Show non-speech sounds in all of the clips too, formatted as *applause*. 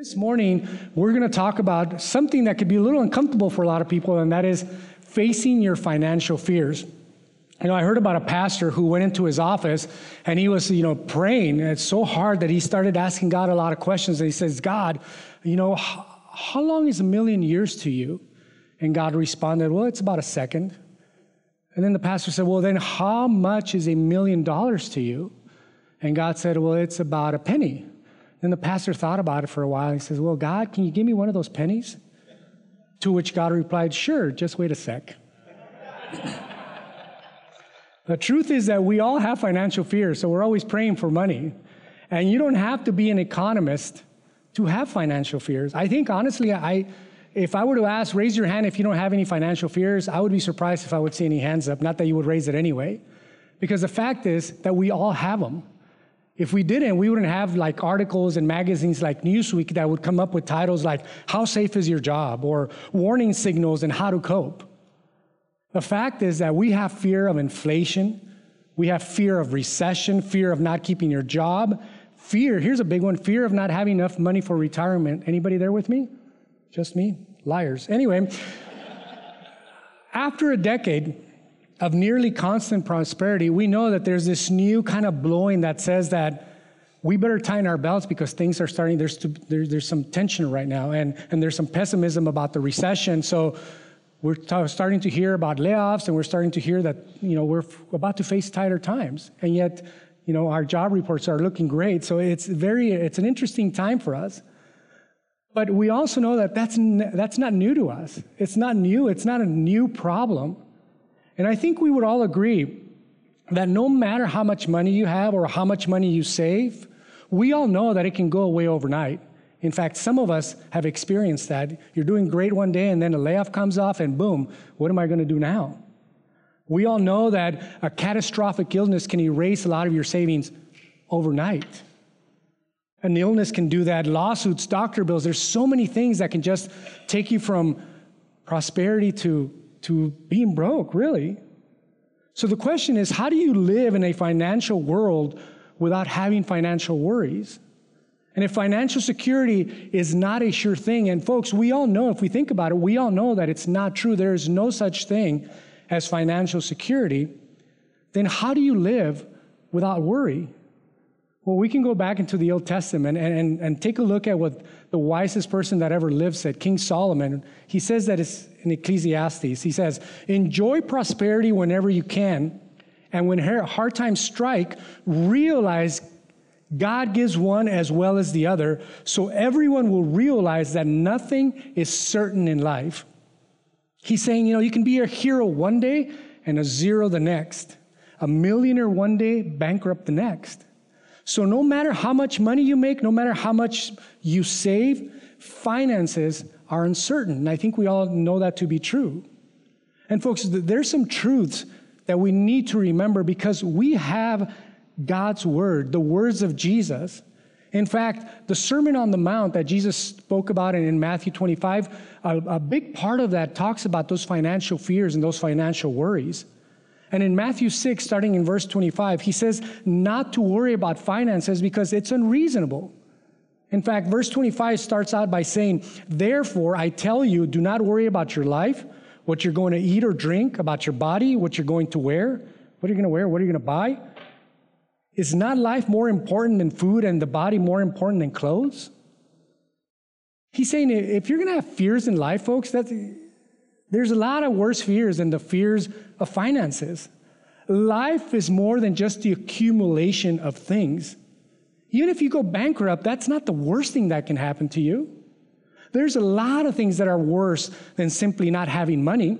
This morning, we're going to talk about something that could be a little uncomfortable for a lot of people, and that is facing your financial fears. You know, I heard about a pastor who went into his office and he was, you know, praying. And it's so hard that he started asking God a lot of questions. And he says, God, you know, how, how long is a million years to you? And God responded, Well, it's about a second. And then the pastor said, Well, then how much is a million dollars to you? And God said, Well, it's about a penny. Then the pastor thought about it for a while. He says, Well, God, can you give me one of those pennies? To which God replied, Sure, just wait a sec. *laughs* the truth is that we all have financial fears, so we're always praying for money. And you don't have to be an economist to have financial fears. I think, honestly, I, if I were to ask, raise your hand if you don't have any financial fears, I would be surprised if I would see any hands up. Not that you would raise it anyway. Because the fact is that we all have them. If we didn't, we wouldn't have like articles and magazines like Newsweek that would come up with titles like How Safe is Your Job or Warning Signals and How to Cope. The fact is that we have fear of inflation, we have fear of recession, fear of not keeping your job, fear, here's a big one, fear of not having enough money for retirement. Anybody there with me? Just me? Liars. Anyway, *laughs* after a decade, of nearly constant prosperity, we know that there's this new kind of blowing that says that we better tighten our belts because things are starting, there's, to, there, there's some tension right now, and, and there's some pessimism about the recession. So we're t- starting to hear about layoffs, and we're starting to hear that, you know, we're f- about to face tighter times. And yet, you know, our job reports are looking great. So it's very, it's an interesting time for us. But we also know that that's, n- that's not new to us. It's not new. It's not a new problem. And I think we would all agree that no matter how much money you have or how much money you save, we all know that it can go away overnight. In fact, some of us have experienced that. You're doing great one day and then a layoff comes off and boom, what am I going to do now? We all know that a catastrophic illness can erase a lot of your savings overnight. An illness can do that, lawsuits, doctor bills. There's so many things that can just take you from prosperity to to being broke, really. So the question is how do you live in a financial world without having financial worries? And if financial security is not a sure thing, and folks, we all know, if we think about it, we all know that it's not true. There is no such thing as financial security. Then how do you live without worry? Well, we can go back into the Old Testament and, and, and take a look at what the wisest person that ever lived said, King Solomon. He says that it's in Ecclesiastes. He says, Enjoy prosperity whenever you can, and when hard times strike, realize God gives one as well as the other, so everyone will realize that nothing is certain in life. He's saying, you know, you can be a hero one day and a zero the next, a millionaire one day, bankrupt the next. So, no matter how much money you make, no matter how much you save, finances are uncertain. And I think we all know that to be true. And, folks, there's some truths that we need to remember because we have God's word, the words of Jesus. In fact, the Sermon on the Mount that Jesus spoke about in, Matthew 25, a, a big part of that talks about those financial fears and those financial worries. And in Matthew 6, starting in verse 25, he says not to worry about finances because it's unreasonable. In fact, verse 25 starts out by saying, Therefore, I tell you, do not worry about your life, what you're going to eat or drink, about your body, what you're going to wear. What are you going to wear? What are you going to buy? Is not life more important than food and the body more important than clothes? He's saying if you're going to have fears in life, folks, that's, there's a lot of worse fears than the fears of finances. Life is more than just the accumulation of things. Even if you go bankrupt, that's not the worst thing that can happen to you. There's a lot of things that are worse than simply not having money.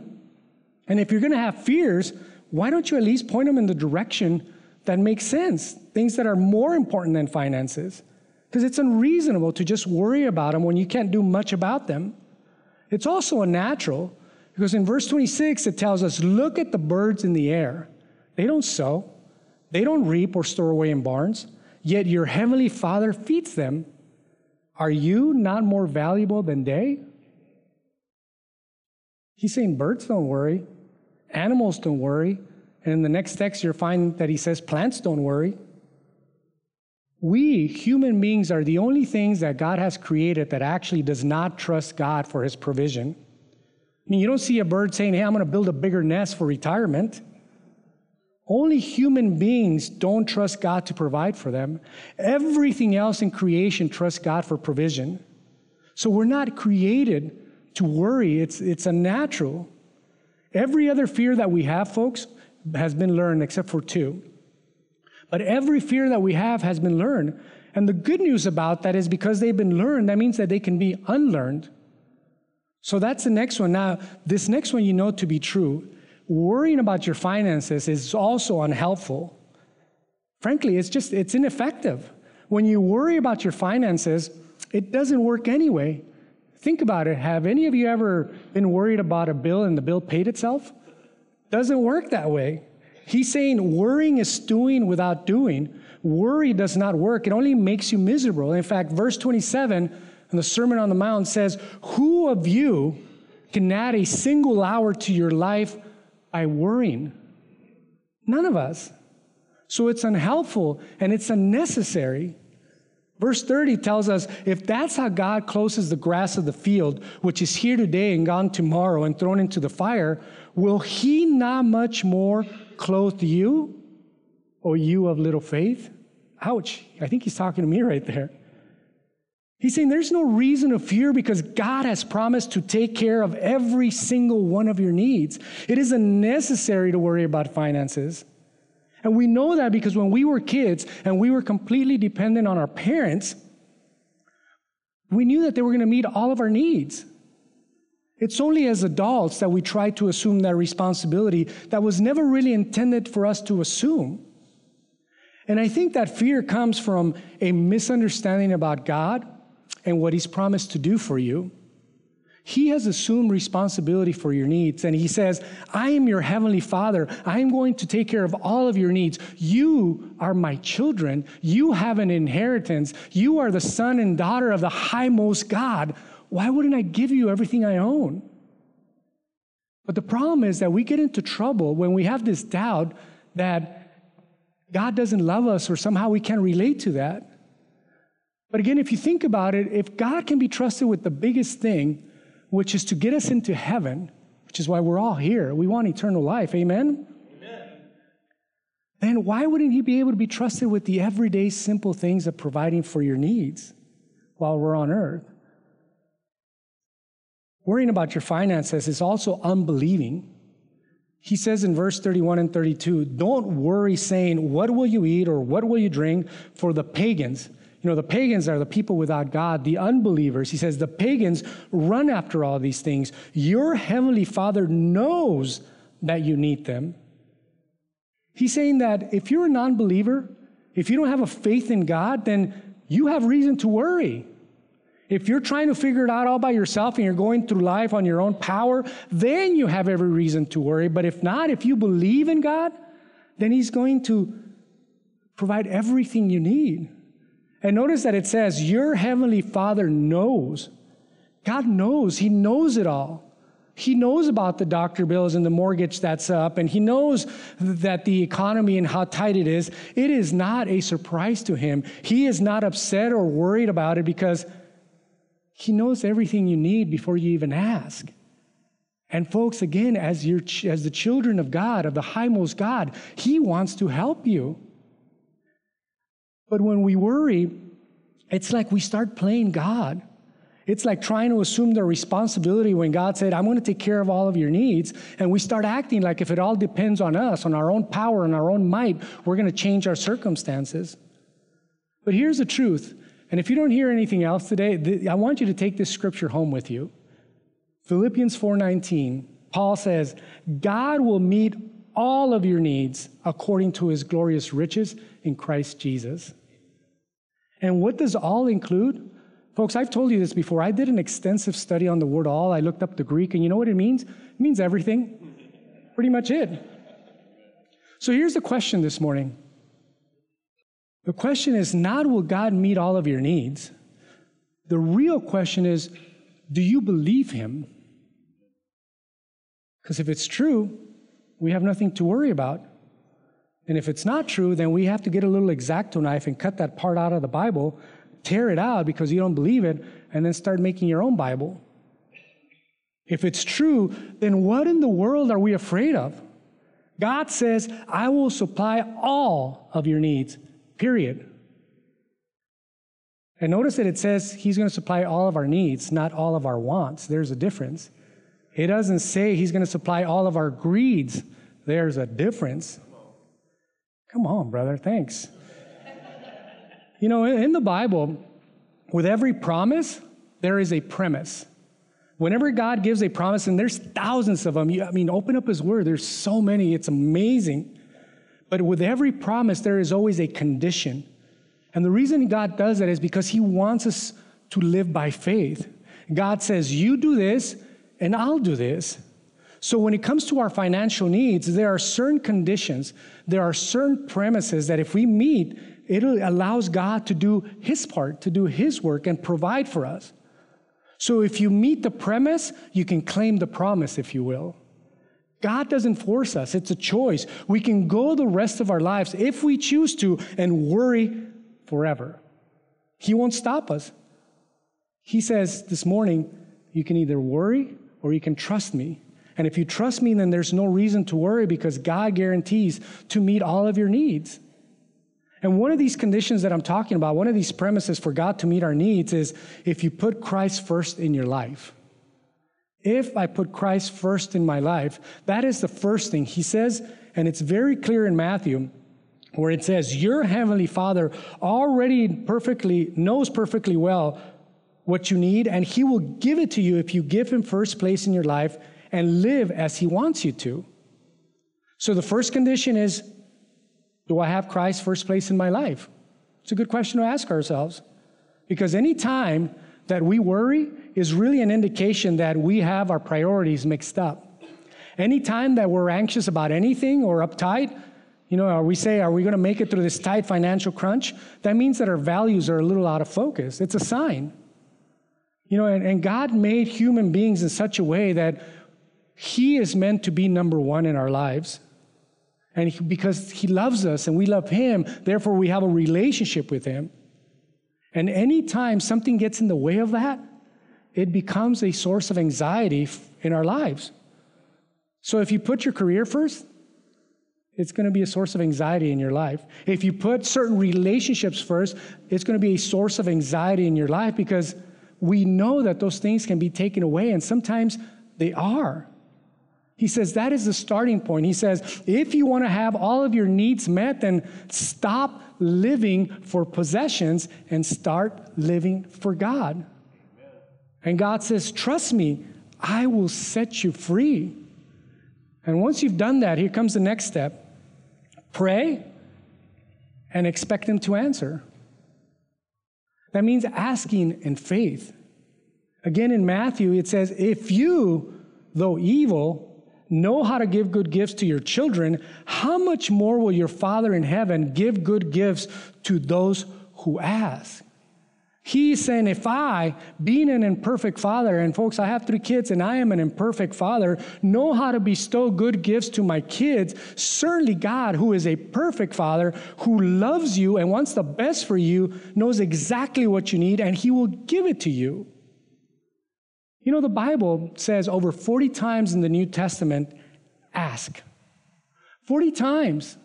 And if you're going to have fears, why don't you at least point them in the direction that makes sense? Things that are more important than finances. Because it's unreasonable to just worry about them when you can't do much about them. It's also unnatural because in verse 26, it tells us look at the birds in the air. They don't sow, they don't reap or store away in barns, yet your heavenly Father feeds them. Are you not more valuable than they? He's saying birds don't worry, animals don't worry. And in the next text, you'll find that he says plants don't worry. We, human beings, are the only things that God has created that actually does not trust God for his provision. I mean, you don't see a bird saying, Hey, I'm going to build a bigger nest for retirement. Only human beings don't trust God to provide for them. Everything else in creation trusts God for provision. So we're not created to worry, it's, it's unnatural. Every other fear that we have, folks, has been learned except for two. But every fear that we have has been learned. And the good news about that is because they've been learned, that means that they can be unlearned. So that's the next one. Now, this next one you know to be true. Worrying about your finances is also unhelpful. Frankly, it's just it's ineffective. When you worry about your finances, it doesn't work anyway. Think about it. Have any of you ever been worried about a bill and the bill paid itself? Doesn't work that way. He's saying worrying is doing without doing. Worry does not work. It only makes you miserable. In fact, verse 27 in the Sermon on the Mount says, Who of you can add a single hour to your life by worrying? None of us. So it's unhelpful and it's unnecessary. Verse 30 tells us if that's how God closes the grass of the field, which is here today and gone tomorrow and thrown into the fire, will He not much more clothe you, O you of little faith? Ouch. I think He's talking to me right there. He's saying there's no reason to fear because God has promised to take care of every single one of your needs. It isn't necessary to worry about finances. And we know that because when we were kids and we were completely dependent on our parents, we knew that they were going to meet all of our needs. It's only as adults that we try to assume that responsibility that was never really intended for us to assume. And I think that fear comes from a misunderstanding about God and what He's promised to do for you. He has assumed responsibility for your needs. And He says, I am your heavenly Father. I am going to take care of all of your needs. You are my children. You have an inheritance. You are the son and daughter of the highmost God. Why wouldn't I give you everything I own? But the problem is that we get into trouble when we have this doubt that God doesn't love us or somehow we can't relate to that. But again, if you think about it, if God can be trusted with the biggest thing, which is to get us into heaven, which is why we're all here, we want eternal life, amen? Amen. Then why wouldn't He be able to be trusted with the everyday simple things of providing for your needs while we're on earth? Worrying about your finances is also unbelieving. He says in verse 31 and 32, don't worry saying, What will you eat or what will you drink? For the pagans, you know, the pagans are the people without God, the unbelievers. He says the pagans run after all these things. Your heavenly Father knows that you need them. He's saying that if you're a non believer, if you don't have a faith in God, then you have reason to worry. If you're trying to figure it out all by yourself and you're going through life on your own power, then you have every reason to worry. But if not, if you believe in God, then He's going to provide everything you need. And notice that it says, Your heavenly Father knows. God knows. He knows it all. He knows about the doctor bills and the mortgage that's up, and he knows that the economy and how tight it is. It is not a surprise to him. He is not upset or worried about it because he knows everything you need before you even ask. And folks, again, as, your, as the children of God, of the highmost God, he wants to help you. But when we worry, it's like we start playing God. It's like trying to assume the responsibility when God said, I'm going to take care of all of your needs. And we start acting like if it all depends on us, on our own power and our own might, we're going to change our circumstances. But here's the truth. And if you don't hear anything else today, th- I want you to take this scripture home with you. Philippians 4:19. Paul says, "God will meet all of your needs according to his glorious riches in Christ Jesus." And what does all include? Folks, I've told you this before. I did an extensive study on the word all. I looked up the Greek, and you know what it means? It means everything. Pretty much it. So here's the question this morning. The question is not will God meet all of your needs? The real question is do you believe Him? Because if it's true, we have nothing to worry about. And if it's not true, then we have to get a little exacto knife and cut that part out of the Bible, tear it out because you don't believe it, and then start making your own Bible. If it's true, then what in the world are we afraid of? God says, I will supply all of your needs, period. And notice that it says He's going to supply all of our needs, not all of our wants. There's a difference. It doesn't say He's going to supply all of our greeds. There's a difference. Come on, brother. Thanks. you know, in the Bible, with every promise, there is a premise. Whenever God gives a promise, and there's thousands of them, you, I mean, open up His Word, there's so many, it's amazing. But with every promise, there is always a condition. And the reason God does that is because He wants us to live by faith. God says, You do this, and I'll do this. So when it comes to our financial needs, there are certain conditions, there are certain premises that if we meet, it allows God to do His part, to do His work, and provide for us. So if you meet the premise, you can claim the promise, if you will. God doesn't force us, it's a choice. We can go the rest of our lives, if we choose to, and worry forever. He won't stop us. He says this morning, you can either worry or you can trust me. And if you trust me, then there's no reason to worry because God guarantees to meet all of your needs. And one of these conditions that I'm talking about, one of these premises for God to meet our needs is if you put Christ first in your life. If I put Christ first in my life, that is the first thing. He says, and it's very clear in Matthew, where it says, Your heavenly Father already perfectly knows perfectly well what you need, and He will give it to you if you give Him first place in your life and live as He wants you to. So the first condition is Do I have Christ first place in my life? It's a good question to ask ourselves. Because any time that we worry is really an indication that we have our priorities mixed up. Any time that we're anxious about anything or uptight, you know, we say, are we going to make it through this tight financial crunch? That means that our values are a little out of focus. It's a sign. You know, and, and God made human beings in such a way that he is meant to be number one in our lives. And he, because He loves us and we love Him, therefore we have a relationship with Him. And anytime something gets in the way of that, it becomes a source of anxiety in our lives. So if you put your career first, it's going to be a source of anxiety in your life. If you put certain relationships first, it's going to be a source of anxiety in your life because we know that those things can be taken away, and sometimes they are. He says that is the starting point. He says, if you want to have all of your needs met, then stop living for possessions and start living for God. Amen. And God says, trust me, I will set you free. And once you've done that, here comes the next step pray and expect Him to answer. That means asking in faith. Again, in Matthew, it says, if you, though evil, know how to give good gifts to your children, how much more will your Father in heaven give good gifts to those who ask? He's saying, if I, being an imperfect father, and folks, I have three kids and I am an imperfect father, know how to bestow good gifts to my kids, certainly God, who is a perfect father, who loves you and wants the best for you, knows exactly what you need and he will give it to you. You know, the Bible says over 40 times in the New Testament, ask. 40 times.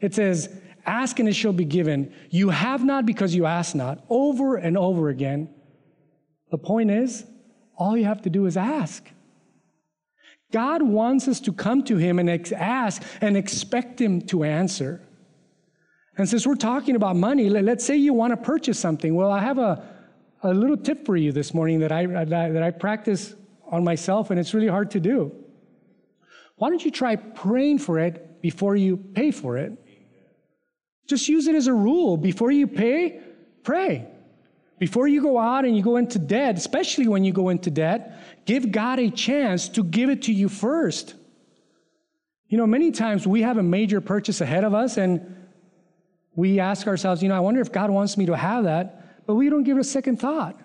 It says, ask and it shall be given. You have not because you ask not. Over and over again. The point is, all you have to do is ask. God wants us to come to Him and ask and expect Him to answer. And since we're talking about money, let's say you want to purchase something. Well, I have a, a little tip for you this morning that I, that I practice on myself, and it's really hard to do. Why don't you try praying for it before you pay for it? Just use it as a rule. Before you pay, pray. Before you go out and you go into debt, especially when you go into debt, give God a chance to give it to you first. You know, many times we have a major purchase ahead of us and we ask ourselves, you know, I wonder if God wants me to have that but we don't give it a second thought.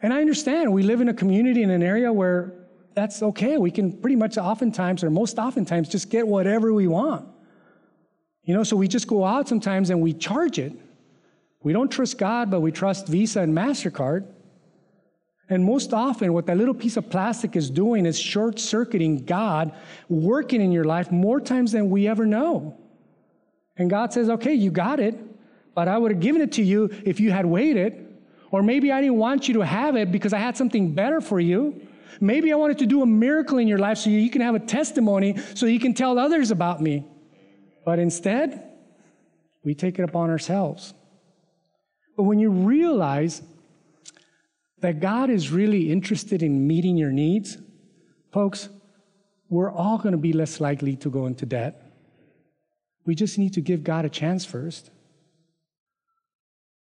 And I understand we live in a community in an area where that's okay. We can pretty much oftentimes, or most oftentimes, just get whatever we want. You know, so we just go out sometimes and we charge it. We don't trust God, but we trust Visa and MasterCard. And most often, what that little piece of plastic is doing is short circuiting God working in your life more times than we ever know. And God says, okay, you got it, but I would have given it to you if you had waited. Or maybe I didn't want you to have it because I had something better for you. Maybe I wanted to do a miracle in your life so you can have a testimony so you can tell others about me. But instead, we take it upon ourselves. But when you realize that God is really interested in meeting your needs, folks, we're all going to be less likely to go into debt. We just need to give God a chance first.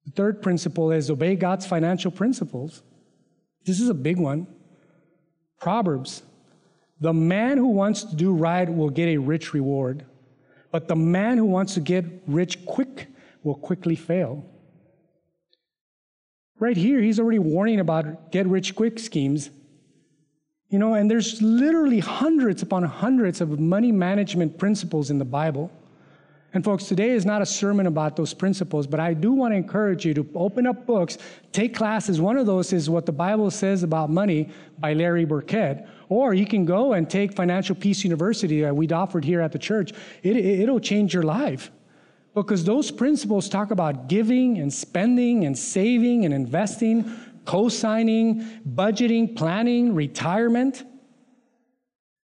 The third principle is obey God's financial principles. This is a big one. Proverbs The man who wants to do right will get a rich reward, but the man who wants to get rich quick will quickly fail. Right here, he's already warning about get rich quick schemes. You know, and there's literally hundreds upon hundreds of money management principles in the Bible. And folks, today is not a sermon about those principles, but I do want to encourage you to open up books, take classes. One of those is What the Bible Says About Money by Larry Burkett. Or you can go and take Financial Peace University that we'd offered here at the church. It, it, it'll change your life. Because those principles talk about giving and spending and saving and investing, co signing, budgeting, planning, retirement.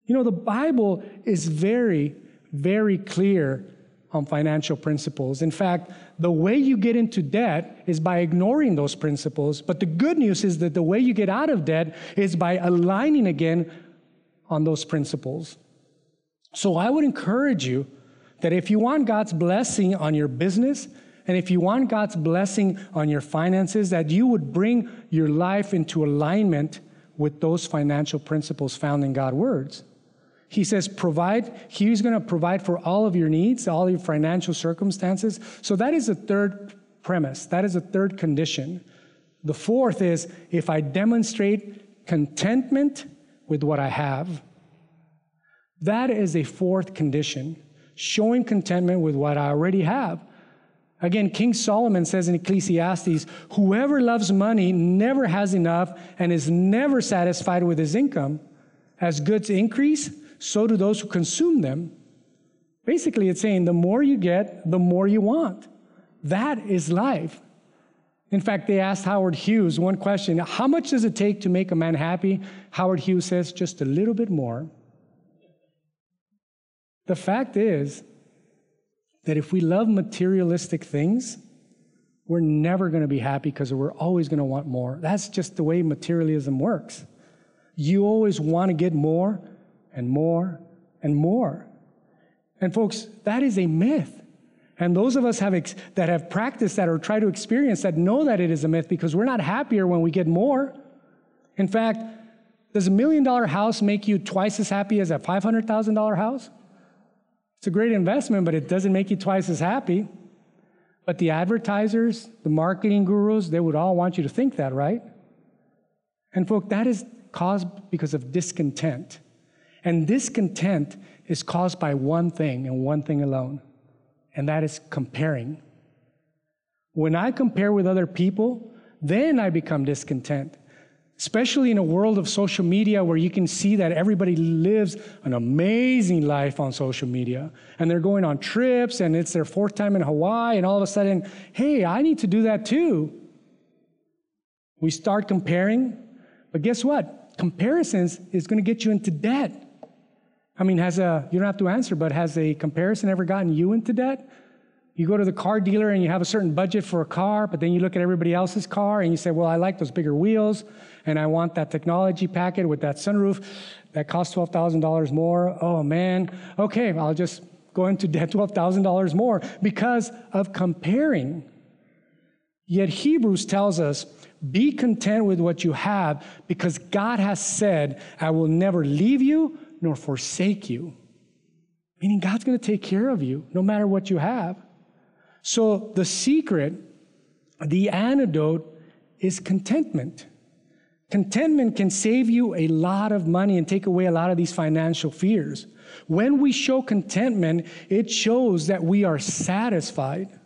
You know, the Bible is very, very clear on financial principles. In fact, the way you get into debt is by ignoring those principles. But the good news is that the way you get out of debt is by aligning again on those principles. So I would encourage you that if you want God's blessing on your business, and if you want God's blessing on your finances, that you would bring your life into alignment with those financial principles found in God's words. He says, provide, He's going to provide for all of your needs, all your financial circumstances. So that is the third premise. That is the third condition. The fourth is if I demonstrate contentment with what I have, that is a fourth condition, showing contentment with what I already have. Again, King Solomon says in Ecclesiastes, whoever loves money never has enough and is never satisfied with his income. As goods increase, so do those who consume them. Basically, it's saying the more you get, the more you want. That is life. In fact, they asked Howard Hughes one question How much does it take to make a man happy? Howard Hughes says, Just a little bit more. The fact is that if we love materialistic things, we're never going to be happy because we're always going to want more. That's just the way materialism works. You always want to get more, and more and more. And folks, that is a myth. And those of us have ex- that have practiced that or try to experience that know that it is a myth because we're not happier when we get more. In fact, does a million dollar house make you twice as happy as a $500,000 house? It's a great investment, but it doesn't make you twice as happy. But the advertisers, the marketing gurus, they would all want you to think that, right? And folks, that is caused because of discontent. And discontent is caused by one thing and one thing alone, and that is comparing. When I compare with other people, then I become discontent. Especially in a world of social media where you can see that everybody lives an amazing life on social media and they're going on trips and it's their fourth time in Hawaii, and all of a sudden, hey, I need to do that too. We start comparing, but guess what? Comparisons is going to get you into debt. I mean, has a, you don't have to answer, but has a comparison ever gotten you into debt? You go to the car dealer and you have a certain budget for a car, but then you look at everybody else's car and you say, well, I like those bigger wheels and I want that technology packet with that sunroof that costs $12,000 more. Oh man, okay, I'll just go into debt $12,000 more because of comparing. Yet Hebrews tells us, be content with what you have because God has said, I will never leave you nor forsake you. Meaning God's going to take care of you no matter what you have. So the secret, the antidote is contentment. Contentment can save you a lot of money and take away a lot of these financial fears. When we show contentment, it shows that we are satisfied.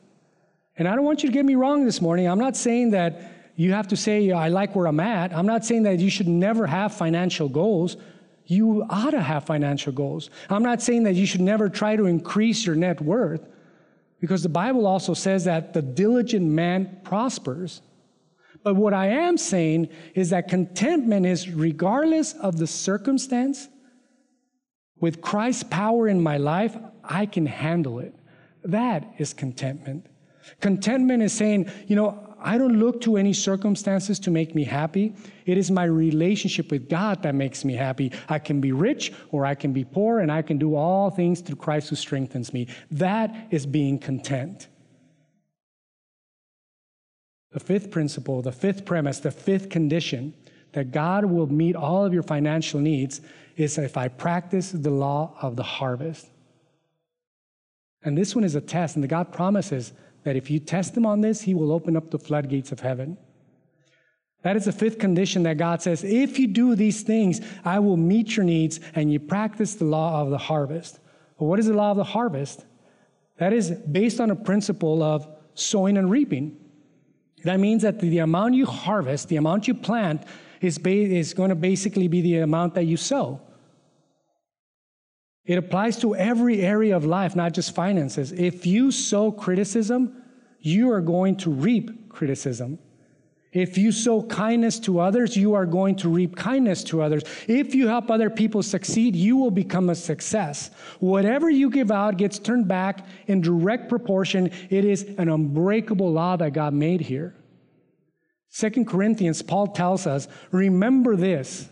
And I don't want you to get me wrong this morning. I'm not saying that you have to say, I like where I'm at. I'm not saying that you should never have financial goals. You ought to have financial goals. I'm not saying that you should never try to increase your net worth because the Bible also says that the diligent man prospers. But what I am saying is that contentment is regardless of the circumstance, with Christ's power in my life, I can handle it. That is contentment. Contentment is saying, you know, I don't look to any circumstances to make me happy. It is my relationship with God that makes me happy. I can be rich or I can be poor, and I can do all things through Christ who strengthens me. That is being content. The fifth principle, the fifth premise, the fifth condition that God will meet all of your financial needs is if I practice the law of the harvest. And this one is a test, and the God promises that if you test him on this, he will open up the floodgates of heaven. That is the fifth condition that God says, if you do these things, I will meet your needs and you practice the law of the harvest. But what is the law of the harvest? That is based on a principle of sowing and reaping. That means that the amount you harvest, the amount you plant, is, ba- is going to basically be the amount that you sow. It applies to every area of life, not just finances. If you sow criticism, you are going to reap criticism. If you sow kindness to others, you are going to reap kindness to others. If you help other people succeed, you will become a success. Whatever you give out gets turned back in direct proportion. It is an unbreakable law that God made here. Second Corinthians, Paul tells us, remember this.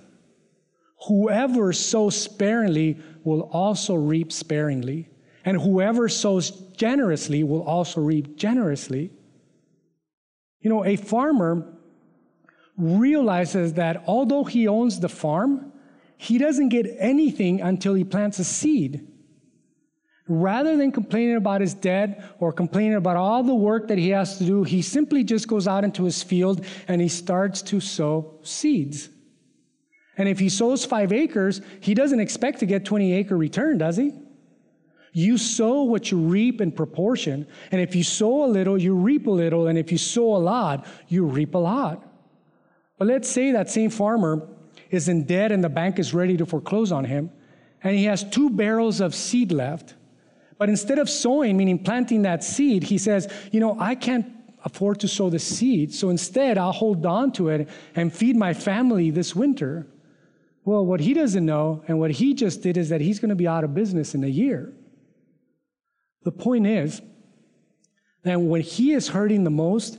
Whoever sows sparingly will also reap sparingly, and whoever sows generously will also reap generously. You know, a farmer realizes that although he owns the farm, he doesn't get anything until he plants a seed. Rather than complaining about his debt or complaining about all the work that he has to do, he simply just goes out into his field and he starts to sow seeds. And if he sows five acres, he doesn't expect to get 20 acre return, does he? You sow what you reap in proportion. And if you sow a little, you reap a little. And if you sow a lot, you reap a lot. But let's say that same farmer is in debt and the bank is ready to foreclose on him, and he has two barrels of seed left. But instead of sowing, meaning planting that seed, he says, You know, I can't afford to sow the seed, so instead I'll hold on to it and feed my family this winter. Well, what he doesn't know and what he just did is that he's going to be out of business in a year. The point is that when he is hurting the most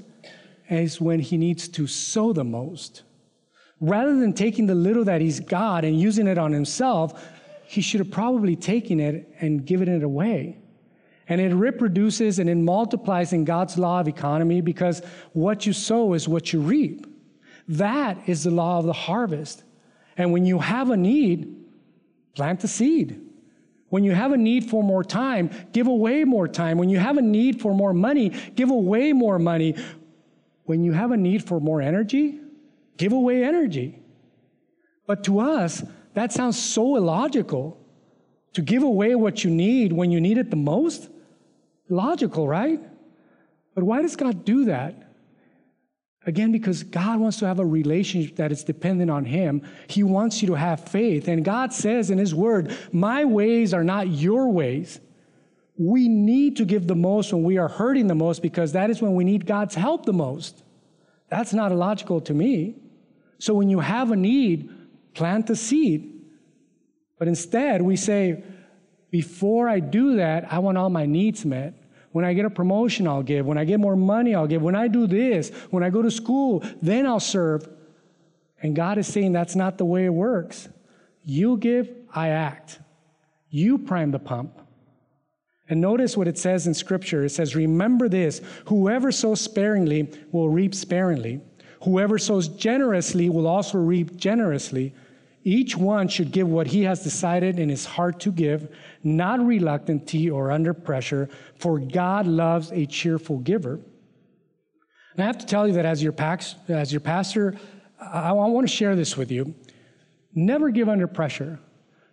is when he needs to sow the most. Rather than taking the little that he's got and using it on himself, he should have probably taken it and given it away. And it reproduces and it multiplies in God's law of economy because what you sow is what you reap. That is the law of the harvest. And when you have a need, plant the seed. When you have a need for more time, give away more time. When you have a need for more money, give away more money. When you have a need for more energy, give away energy. But to us, that sounds so illogical. To give away what you need when you need it the most? Logical, right? But why does God do that? Again, because God wants to have a relationship that is dependent on Him. He wants you to have faith. And God says in His Word, My ways are not your ways. We need to give the most when we are hurting the most because that is when we need God's help the most. That's not illogical to me. So when you have a need, plant the seed. But instead, we say, Before I do that, I want all my needs met. When I get a promotion, I'll give. When I get more money, I'll give. When I do this, when I go to school, then I'll serve. And God is saying that's not the way it works. You give, I act. You prime the pump. And notice what it says in Scripture. It says, Remember this whoever sows sparingly will reap sparingly. Whoever sows generously will also reap generously. Each one should give what he has decided in his heart to give, not reluctantly or under pressure, for God loves a cheerful giver. And I have to tell you that as your, pax, as your pastor, I, I want to share this with you. Never give under pressure.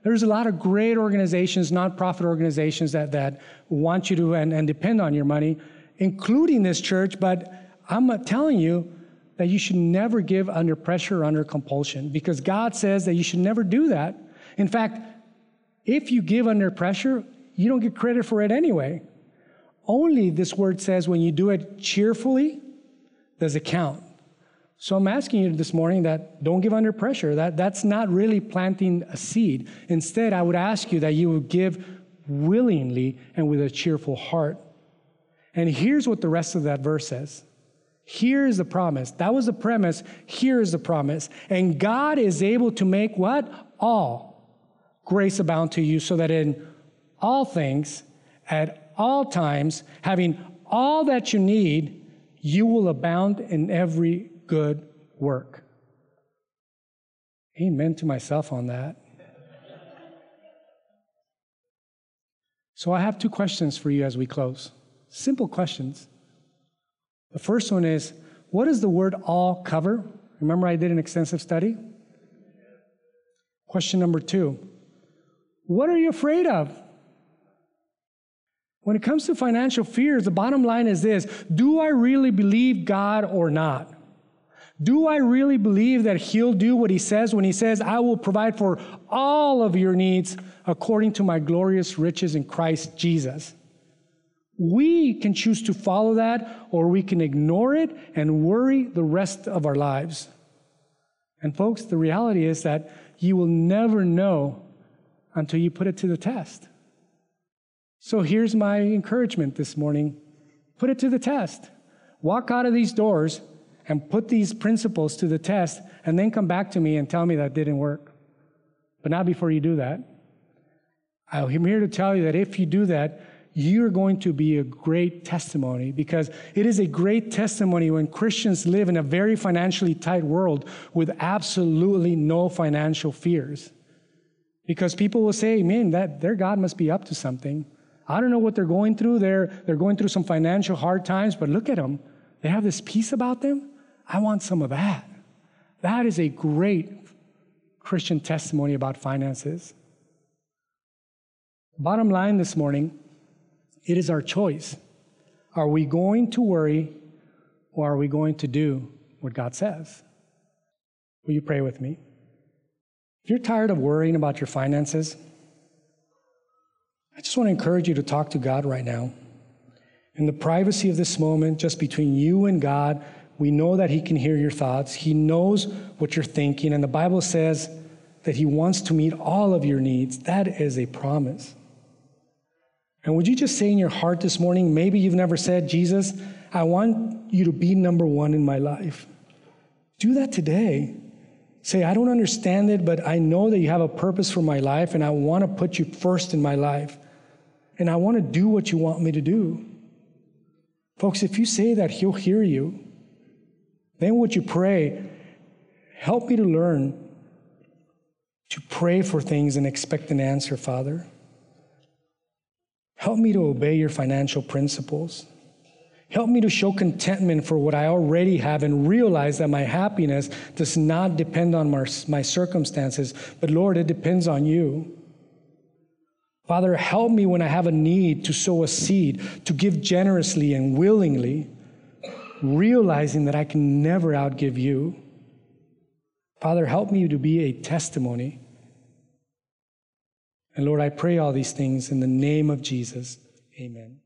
There's a lot of great organizations, nonprofit organizations that, that want you to and, and depend on your money, including this church, but I'm telling you that you should never give under pressure or under compulsion because God says that you should never do that. In fact, if you give under pressure, you don't get credit for it anyway. Only this word says when you do it cheerfully, does it count. So I'm asking you this morning that don't give under pressure. That, that's not really planting a seed. Instead, I would ask you that you would give willingly and with a cheerful heart. And here's what the rest of that verse says. Here is the promise. That was the premise. Here is the promise. And God is able to make what? All grace abound to you, so that in all things, at all times, having all that you need, you will abound in every good work. Amen to myself on that. So, I have two questions for you as we close. Simple questions. The first one is what does the word all cover? Remember, I did an extensive study? Question number two What are you afraid of? When it comes to financial fears, the bottom line is this Do I really believe God or not? Do I really believe that He'll do what He says when He says, I will provide for all of your needs according to my glorious riches in Christ Jesus? We can choose to follow that, or we can ignore it and worry the rest of our lives. And, folks, the reality is that you will never know until you put it to the test. So, here's my encouragement this morning put it to the test. Walk out of these doors and put these principles to the test and then come back to me and tell me that didn't work. But not before you do that. I'm here to tell you that if you do that, you're going to be a great testimony because it is a great testimony when Christians live in a very financially tight world with absolutely no financial fears. Because people will say, man, that their God must be up to something. I don't know what they're going through. They're, they're going through some financial hard times, but look at them. They have this peace about them. I want some of that. That is a great Christian testimony about finances. Bottom line this morning, it is our choice. Are we going to worry or are we going to do what God says? Will you pray with me? If you're tired of worrying about your finances, I just want to encourage you to talk to God right now. In the privacy of this moment, just between you and God, we know that He can hear your thoughts. He knows what you're thinking. And the Bible says that He wants to meet all of your needs. That is a promise. And would you just say in your heart this morning, maybe you've never said, Jesus, I want you to be number one in my life. Do that today. Say, I don't understand it, but I know that you have a purpose for my life, and I want to put you first in my life. And I want to do what you want me to do. Folks, if you say that, He'll hear you. Then would you pray, help me to learn to pray for things and expect an answer, Father. Help me to obey your financial principles. Help me to show contentment for what I already have and realize that my happiness does not depend on my, my circumstances, but Lord, it depends on you. Father, help me when I have a need to sow a seed, to give generously and willingly realizing that I can never outgive you. Father, help me to be a testimony. And Lord, I pray all these things in the name of Jesus. Amen.